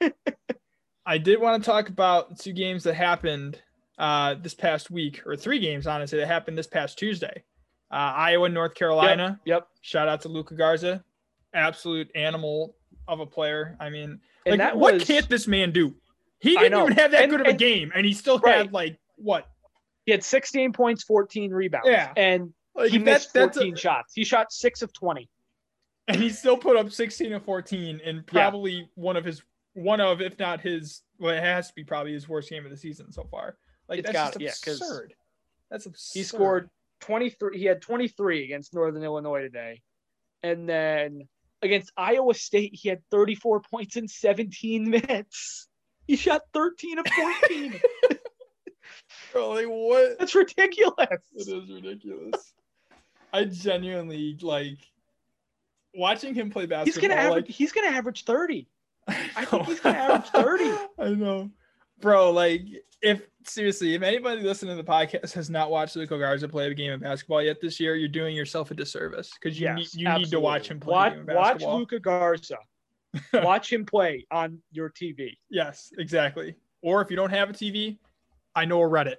I did want to talk about two games that happened uh this past week, or three games honestly that happened this past Tuesday. Uh Iowa, North Carolina. yep. Shout out to Luka Garza. Absolute animal of a player. I mean, And like, what can't this man do? He didn't even have that And- good of a and- game, and he still Right. had like what? he had 16 points, 14 rebounds, Yeah. and Like he that- missed that's a- 14 shots. He shot six of 20. and he still put up 16 and 14 in probably one of his one of if not his well it has to be probably his worst game of the season so far like It's that's got- yeah, just 'cause absurd that's absurd He scored 23. He had 23 against Northern Illinois today. And then against Iowa State, he had 34 points in 17 minutes. He shot 13 of 14. Bro, like what That's ridiculous. it is ridiculous i genuinely like watching him play basketball. He's gonna average. like, He's gonna average thirty. I think he's gonna average 30. I know, bro. Like, if seriously, if anybody listening to the podcast has not watched Luka Garza play a game of basketball yet this year, you're doing yourself a disservice because you need Yes, you need to watch him play. Watch, a game of watch. Luka Garza. watch him play on your TV. Yes, exactly. Or if you don't have a TV, I know a Reddit.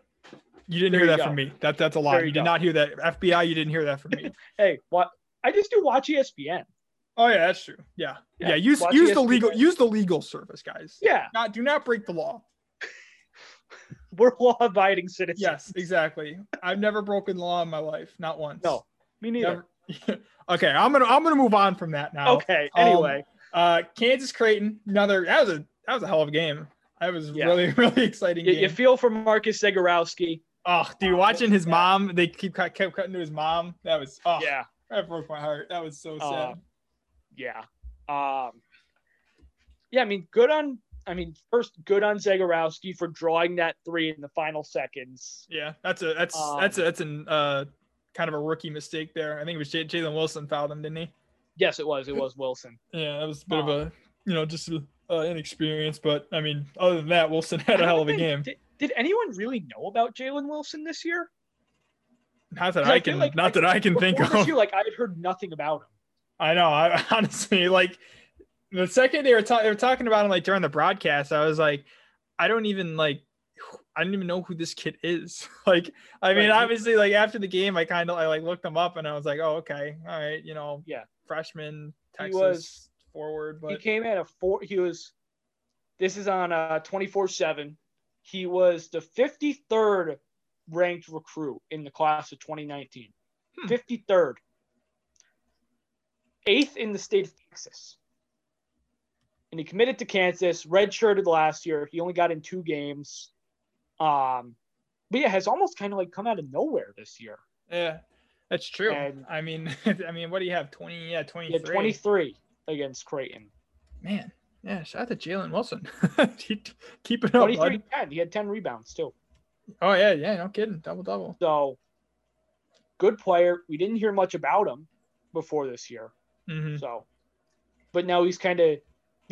You didn't There hear you that go. from me. That that's a lie. You, you did go. not hear that. FBI, you didn't hear that from me. Hey, what? I just do watch ESPN. oh yeah, that's true. Yeah. Yeah. Yeah, use watch use the legal use the legal service, guys. Yeah, Not do not break the law. we're law-abiding citizens. Yes, exactly. I've never broken law in my life, not once. No, me neither. Never. okay, I'm gonna I'm gonna move on from that now. Okay. Um, Anyway, Uh, Kansas Creighton, another that was a that was a hell of a game. That was Yeah. really really exciting you, game. you feel for Marcus Zegarowski. oh, dude, watching his mom, they keep kept cutting to his mom. That was oh, Yeah, that broke my heart. That was so sad. Um, yeah. Um, yeah. I mean, good on. I mean, first, good on Zegarowski for drawing that three in the final seconds. yeah, that's a that's um, that's a, that's an uh kind of a rookie mistake there. I think it was J- Jalen Wilson fouled him, didn't he? Yes, it was. It was Wilson. Yeah, that was a bit of Um, a you know just uh, inexperience, but I mean, other than that, Wilson had a hell of a think- game. Did, did anyone really know about Jalen Wilson this year? Not that 'Cause I feel can, like- not like, that I can think of. This year, like I had heard nothing about him. I know. I honestly like the second they were ta- they were talking about him like during the broadcast. I was like, I don't even like, I didn't even know who this kid is. like, I mean, Right. obviously, like after the game, I kind of I like looked him up and I was like, oh okay, all right, you know, Yeah. freshman He Texas was- forward, he came in a four. He was. This is on uh twenty four seven. He was the fifty third ranked recruit in the class of twenty nineteen. Hmm. Fifty third. Eighth in the state of Texas. And he committed to Kansas, redshirted last year. He only got in two games. Um, but yeah, has almost kind of like come out of nowhere this year. yeah, that's true. And- I mean, I mean, what do you have? Twenty? Yeah, twenty He had three. 23 against Creighton. Man, yeah, shout out to Jalen Wilson. Keep it up, 23 bud. 10. He had 10 rebounds too. Oh yeah, yeah, no kidding, double double. So good player. We didn't hear much about him before this year. hmm So, but now he's kind of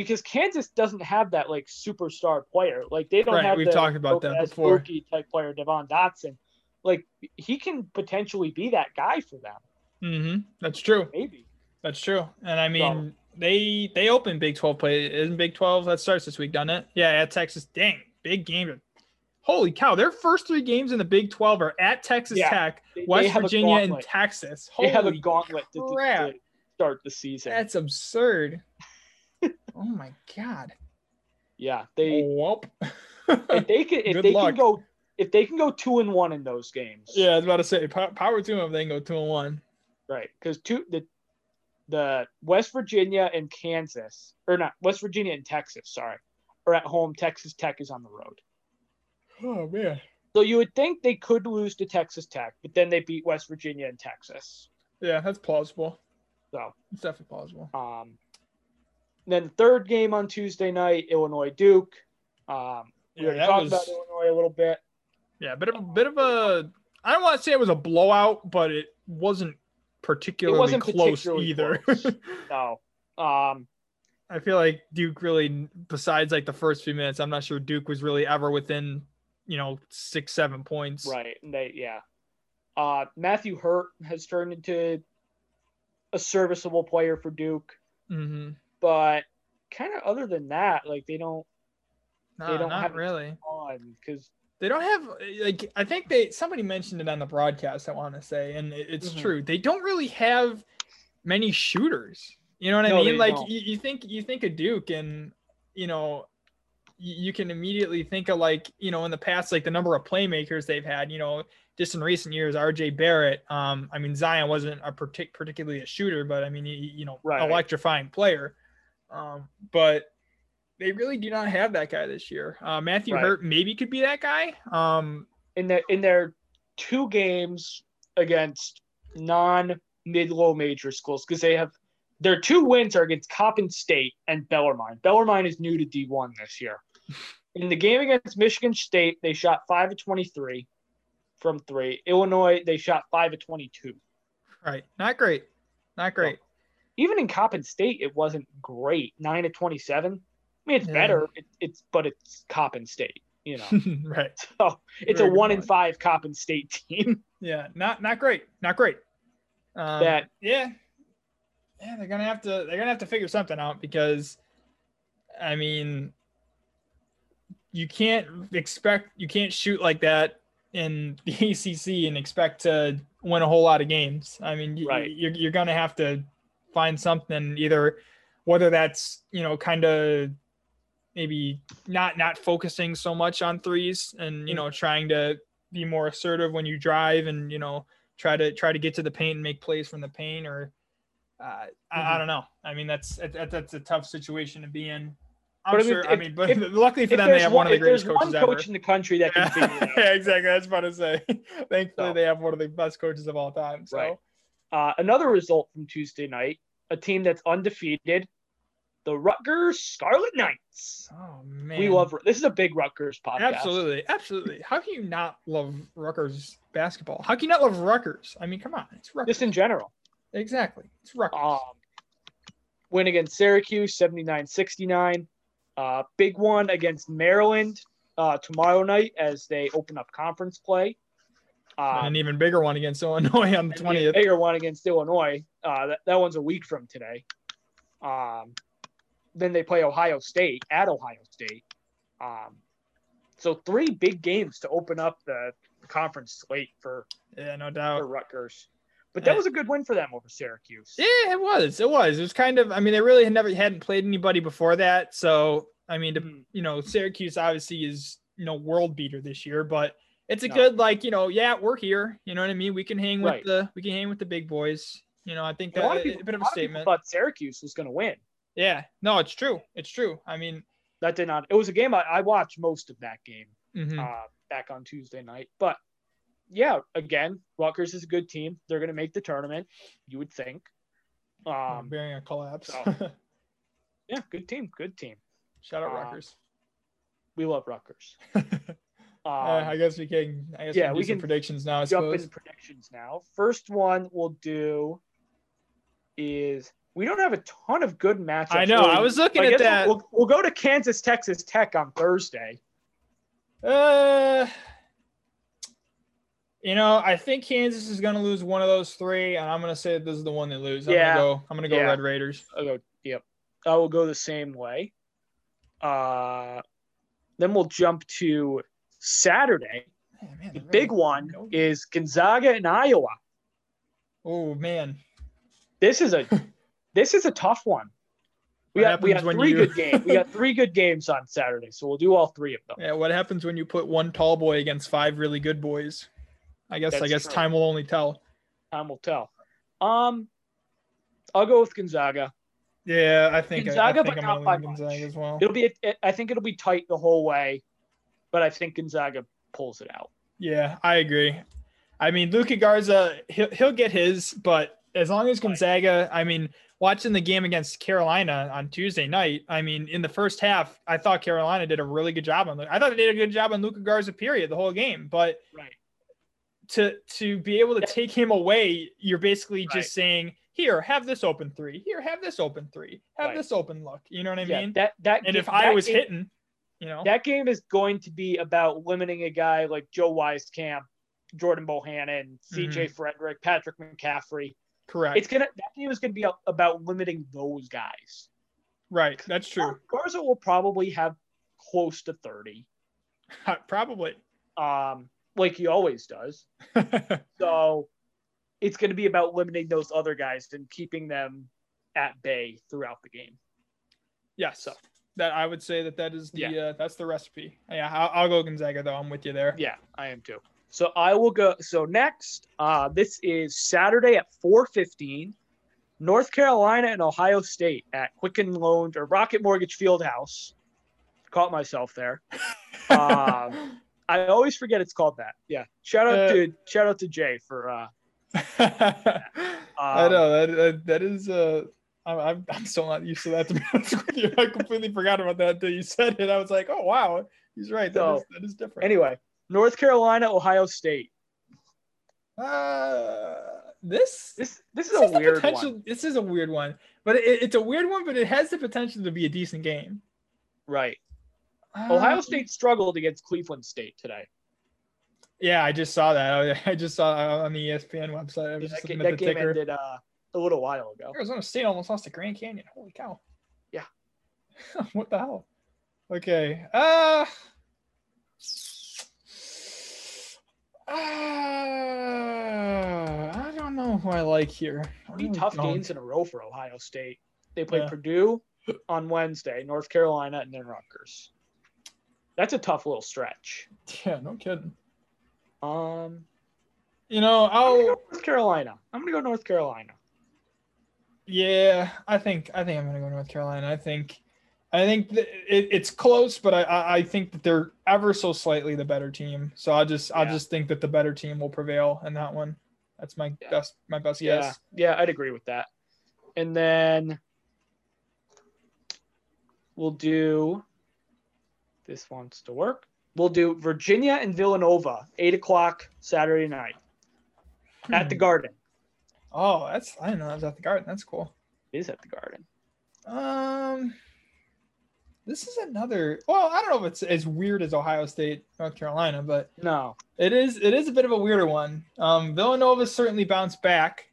because Kansas doesn't have that like superstar player. Like they don't Right, have we've the talked about that before. Rookie type player, Devon Dotson. Like he can potentially be that guy for them. hmm That's true. Maybe. That's true. And I mean, they they open Big Twelve play. Isn't Big Twelve that starts this week, doesn't it? Yeah, at Texas. Dang, big game. Holy cow! Their first three games in the Big Twelve are at Texas Yeah, Tech, They, West Virginia, and. Texas. They have a Holy gauntlet to, to- crap. to start the season. That's absurd. Oh my god. yeah, they Whoop. if they can if Good they luck. can go if they can go two and one in those games. yeah, I was about to say pow- power to them. if They can go two and one. Right, because two the the West Virginia and Kansas, or not West Virginia and Texas, sorry, are at home. Texas Tech is on the road. Oh man. So you would think they could lose to Texas Tech, but then they beat West Virginia and Texas. Yeah, that's plausible. So, It's definitely plausible. um, then third game on Tuesday night, Illinois Duke. Um, we Yeah, already talked was about Illinois a little bit. yeah, bit of a bit of a. I don't want to say it was a blowout, but it wasn't particularly it wasn't close particularly either. close. No, um, I feel like Duke really, besides like the first few minutes, I'm not sure Duke was really ever within, you know, six, seven points. right. They, yeah. Uh, Matthew Hurt has turned into a serviceable player for Duke, Mm-hmm. But kind of other than that, like they don't No, don't not have- really. on because They don't have like I think they somebody mentioned it on the broadcast. I want to say, and it- it's Mhm. true. They don't really have many shooters. You know what I mean? Like you, you think you think of Duke, and you know you, you can immediately think of like you know in the past like the number of playmakers they've had. You know, just in recent years, R.J. Barrett. Um, I mean Zion wasn't a partic- particularly a shooter, but I mean you, you know Right. electrifying player. Um, but they really do not have that guy this year. Uh, Matthew Right. Hurt maybe could be that guy. Um, in their in their two games against non mid low major schools because they have their two wins are against Coppin State and Bellarmine. Bellarmine is new to D1 this year. In the game against Michigan State, they shot five of twenty three from three. Illinois, they shot five of twenty two. right, not great, not great. Even in Coppin State, it wasn't great. Nine to twenty-seven. I mean, it's Yeah. better. It, it's but it's Coppin State. You know, right. so it's Very a one in five Coppin State team. Yeah, not not great, not great. Um, That- yeah, yeah, they're gonna have to they're gonna have to figure something out because, I mean, you can't expect you can't shoot like that in the ACC and expect to win a whole lot of games. I mean, you, Right. you're you're gonna have to find something either, whether that's you know kind of maybe not not focusing so much on threes and you know trying to be more assertive when you drive and you know try to try to get to the paint and make plays from the paint or uh, I, I Mhm. don't know. I mean that's that, that's a tough situation to be in. I'm But I mean, sure. I mean, but if- luckily for them, they have one, one of the if greatest coaches one ever. coach in the country that can figure it out. yeah, exactly. That's about to say. Thankfully, So. they have one of the best coaches of all time. So Right. Uh, another result from Tuesday night: a team that's undefeated, the Rutgers Scarlet Knights. oh man, We love this is a big Rutgers podcast. Absolutely, absolutely. How can you not love Rutgers basketball? How can you not love Rutgers? I mean, come on, it's Rutgers. Just in general. exactly, it's Rutgers. Um, win against Syracuse, 79-69. Uh, big one against Maryland uh, tomorrow night as they open up conference play. Um, an even bigger one against Illinois on the twentieth. bigger one against Illinois. Uh, that, that one's a week from today. Um, then they play Ohio State at Ohio State. Um, so three big games to open up the conference slate for, Yeah, no doubt for. Rutgers. But that was a good win for them over Syracuse. Yeah, it was. It was. It was kind of. I mean, they really had never hadn't played anybody before that. So I mean, to, Mhm. you know, Syracuse obviously is you know world beater this year, but it's a No. good like you know yeah we're here. You know what I mean? We can hang with Right. the we can hang with the big boys. You know, I think A lot that of a, bit of a lot statement. but Syracuse was going to win. yeah, no, it's true. It's true. I mean, That did not. It was a game I, I watched most of that game mhm. uh, back on Tuesday night. But yeah, again, Rutgers is a good team. They're going to make the tournament. You would think. Um, bearing a collapse. so- yeah, good team. Good team. Shout out um, Rutgers. We love Rutgers. Uh, Um, I guess we can. I guess yeah, we can we some can predictions now. I jump suppose. into predictions now. First one we'll do is we don't have a ton of good matchups. I know. really. I was looking I at that. We'll, we'll go to Kansas, Texas Tech on Thursday. Uh, you know, I think Kansas is going to lose one of those three, and I'm going to say this is the one they lose. I'm Yeah. going to go. I'm going to go Yeah. Red Raiders. I'll go. Yep. I will go the same way. Uh, then we'll jump to Saturday. Man, man, The they're big really- one is Gonzaga and Iowa. Oh man, This is a this is a tough one. We What got we got three you- good games. We got three good games on Saturday, so we'll do all three of them. yeah. What happens when you put one tall boy against five really good boys? I guess. I guess true. time will only tell. Time will tell. Um, I'll go with Gonzaga. Yeah, I think. I- I, Gonzaga, think but I'm not by lean much. As well. It'll be. I think it'll be tight the whole way, but I think Gonzaga pulls it out. Yeah, I agree. I mean, Luka Garza, he'll, he'll get his, but as long as Gonzaga, I mean, watching the game against Carolina on Tuesday night, I mean, in the first half, I thought Carolina did a really good job on. I thought they did a good job on Luka Garza, period, the whole game. But Right. to to be able to take him away, you're basically Right. just saying, "Here, have this open three. Here, have this open three. Have Right. this open look." You know what I yeah. mean? That that. and if I was game- hitting, you know, that game is going to be about limiting a guy like Joe Wieskamp, Jordan Bohannon, C.J. Mm-hmm. Frederick, Patrick McCaffrey. correct, It's gonna that game is gonna be about limiting those guys. right? That's true. Garza will probably have close to thirty, Probably. um, like he always does. So it's going to be about limiting those other guys and keeping them at bay throughout the game. Yes. So- that I would say that that is the Yeah. uh, that's the recipe. Yeah, I'll, I'll go Gonzaga though. I'm with you there. Yeah, I am too. So I will go. So next, uh, this is Saturday at 4:15, North Carolina and Ohio State at Quicken Loan or Rocket Mortgage Fieldhouse. Caught myself there. Um, I always forget it's called that. Yeah. Shout out Uh, to shout out to Jay for. Uh, I Um, know that that, that is uh I'm, I'm I'm still not used to that to be honest with you. I completely forgot about that until you said it. I was like, oh wow, he's right. That So, is that is different. anyway, North Carolina, Ohio State. Uh, this This this is this a has weird potential. one. This is a weird one, but it, it's a weird one, but it has the potential to be a decent game. Right. Ohio Um, State struggled against Cleveland State today. Yeah, I just saw that. I just saw on the ESPN website. I was that just ga- looking at that the game ticker. ended uh, a little while ago. Arizona State almost lost to Grand Canyon. Holy cow. Yeah. what the hell? Okay. Uh uh, I don't know who I like here. Three really tough don't. games in a row for Ohio State. They play Yeah. Purdue on Wednesday, North Carolina, and then Rutgers. That's a tough little stretch. Yeah, no kidding. Um, You know, I'll North Carolina. I'm gonna go North Carolina. Yeah, I think I think I'm gonna go North Carolina. I think I think th- it, it's close, but I, I I think that they're ever so slightly the better team. So I just I just think that the better team will prevail in that one. That's my Yeah. best my best Yeah, guess. yeah, I'd agree with that. And then we'll do this wants to work. We'll do Virginia and Villanova, eight o'clock Saturday night at the Hmm. Garden. Oh, that's I didn't know that was at the Garden. That's cool. It is at the Garden. Um, this is another. Well, I don't know if it's as weird as Ohio State, North Carolina, but No, it is. It is a bit of a weirder one. Um, Villanova certainly bounced back,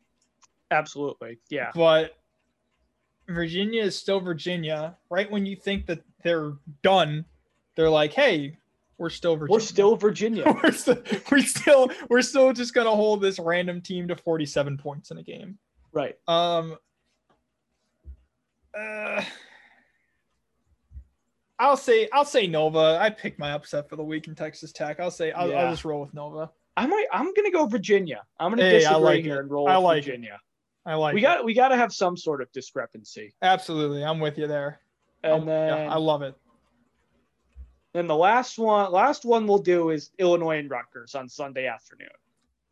absolutely. Yeah, but Virginia is still Virginia. Right when you think that they're done, they're like, "Hey, we're still Virginia. we're still Virginia. we're still, we're still, we're still just gonna hold this random team to 47 points in a game." right. Um. Uh, I'll say I'll say Nova. I picked my upset for the week in Texas Tech. I'll say I'll, Yeah. I'll just roll with Nova. I might. I'm gonna go Virginia. I'm gonna Hey, I disagree like here it. and roll I with like it. Virginia. I like. we it. got. We got to have some sort of discrepancy. absolutely. I'm with you there. And I'm- then, yeah, I love it. Then the last one. Last one we'll do is Illinois and Rutgers on Sunday afternoon.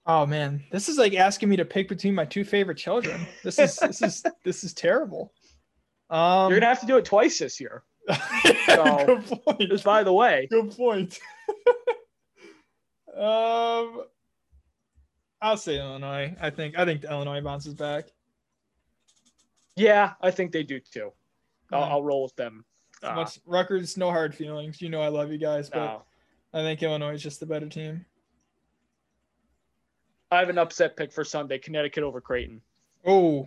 Oh man, this is like asking me to pick between my two favorite children. This is this is this is terrible. Um, You're gonna have to do it twice this year. So- good point. Just by the way, Good point. um, I'll say Illinois. I think I think Illinois bounces back. yeah, I think they do too. I'll. I'll roll with them. Uh, Much, Rutgers, no hard feelings. You know I love you guys, but no. I think Illinois is just the better team. I have an upset pick for Sunday: Connecticut over Creighton. Oh,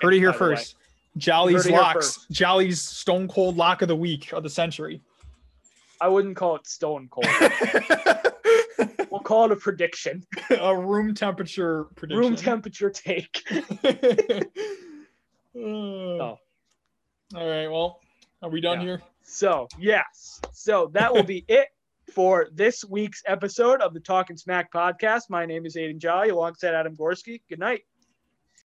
heard it here By the way. first. Jolly's Heard it here locks. Jolly's stone cold lock of the week of the century. I wouldn't call it stone cold. we'll call it a prediction. a room temperature prediction. Room temperature take. oh. All right. Well, are we done Yeah. here? So, yes. So that will be it for this week's episode of the Talking Smack podcast. My name is Aiden Jolly alongside Adam Gorski. Good night.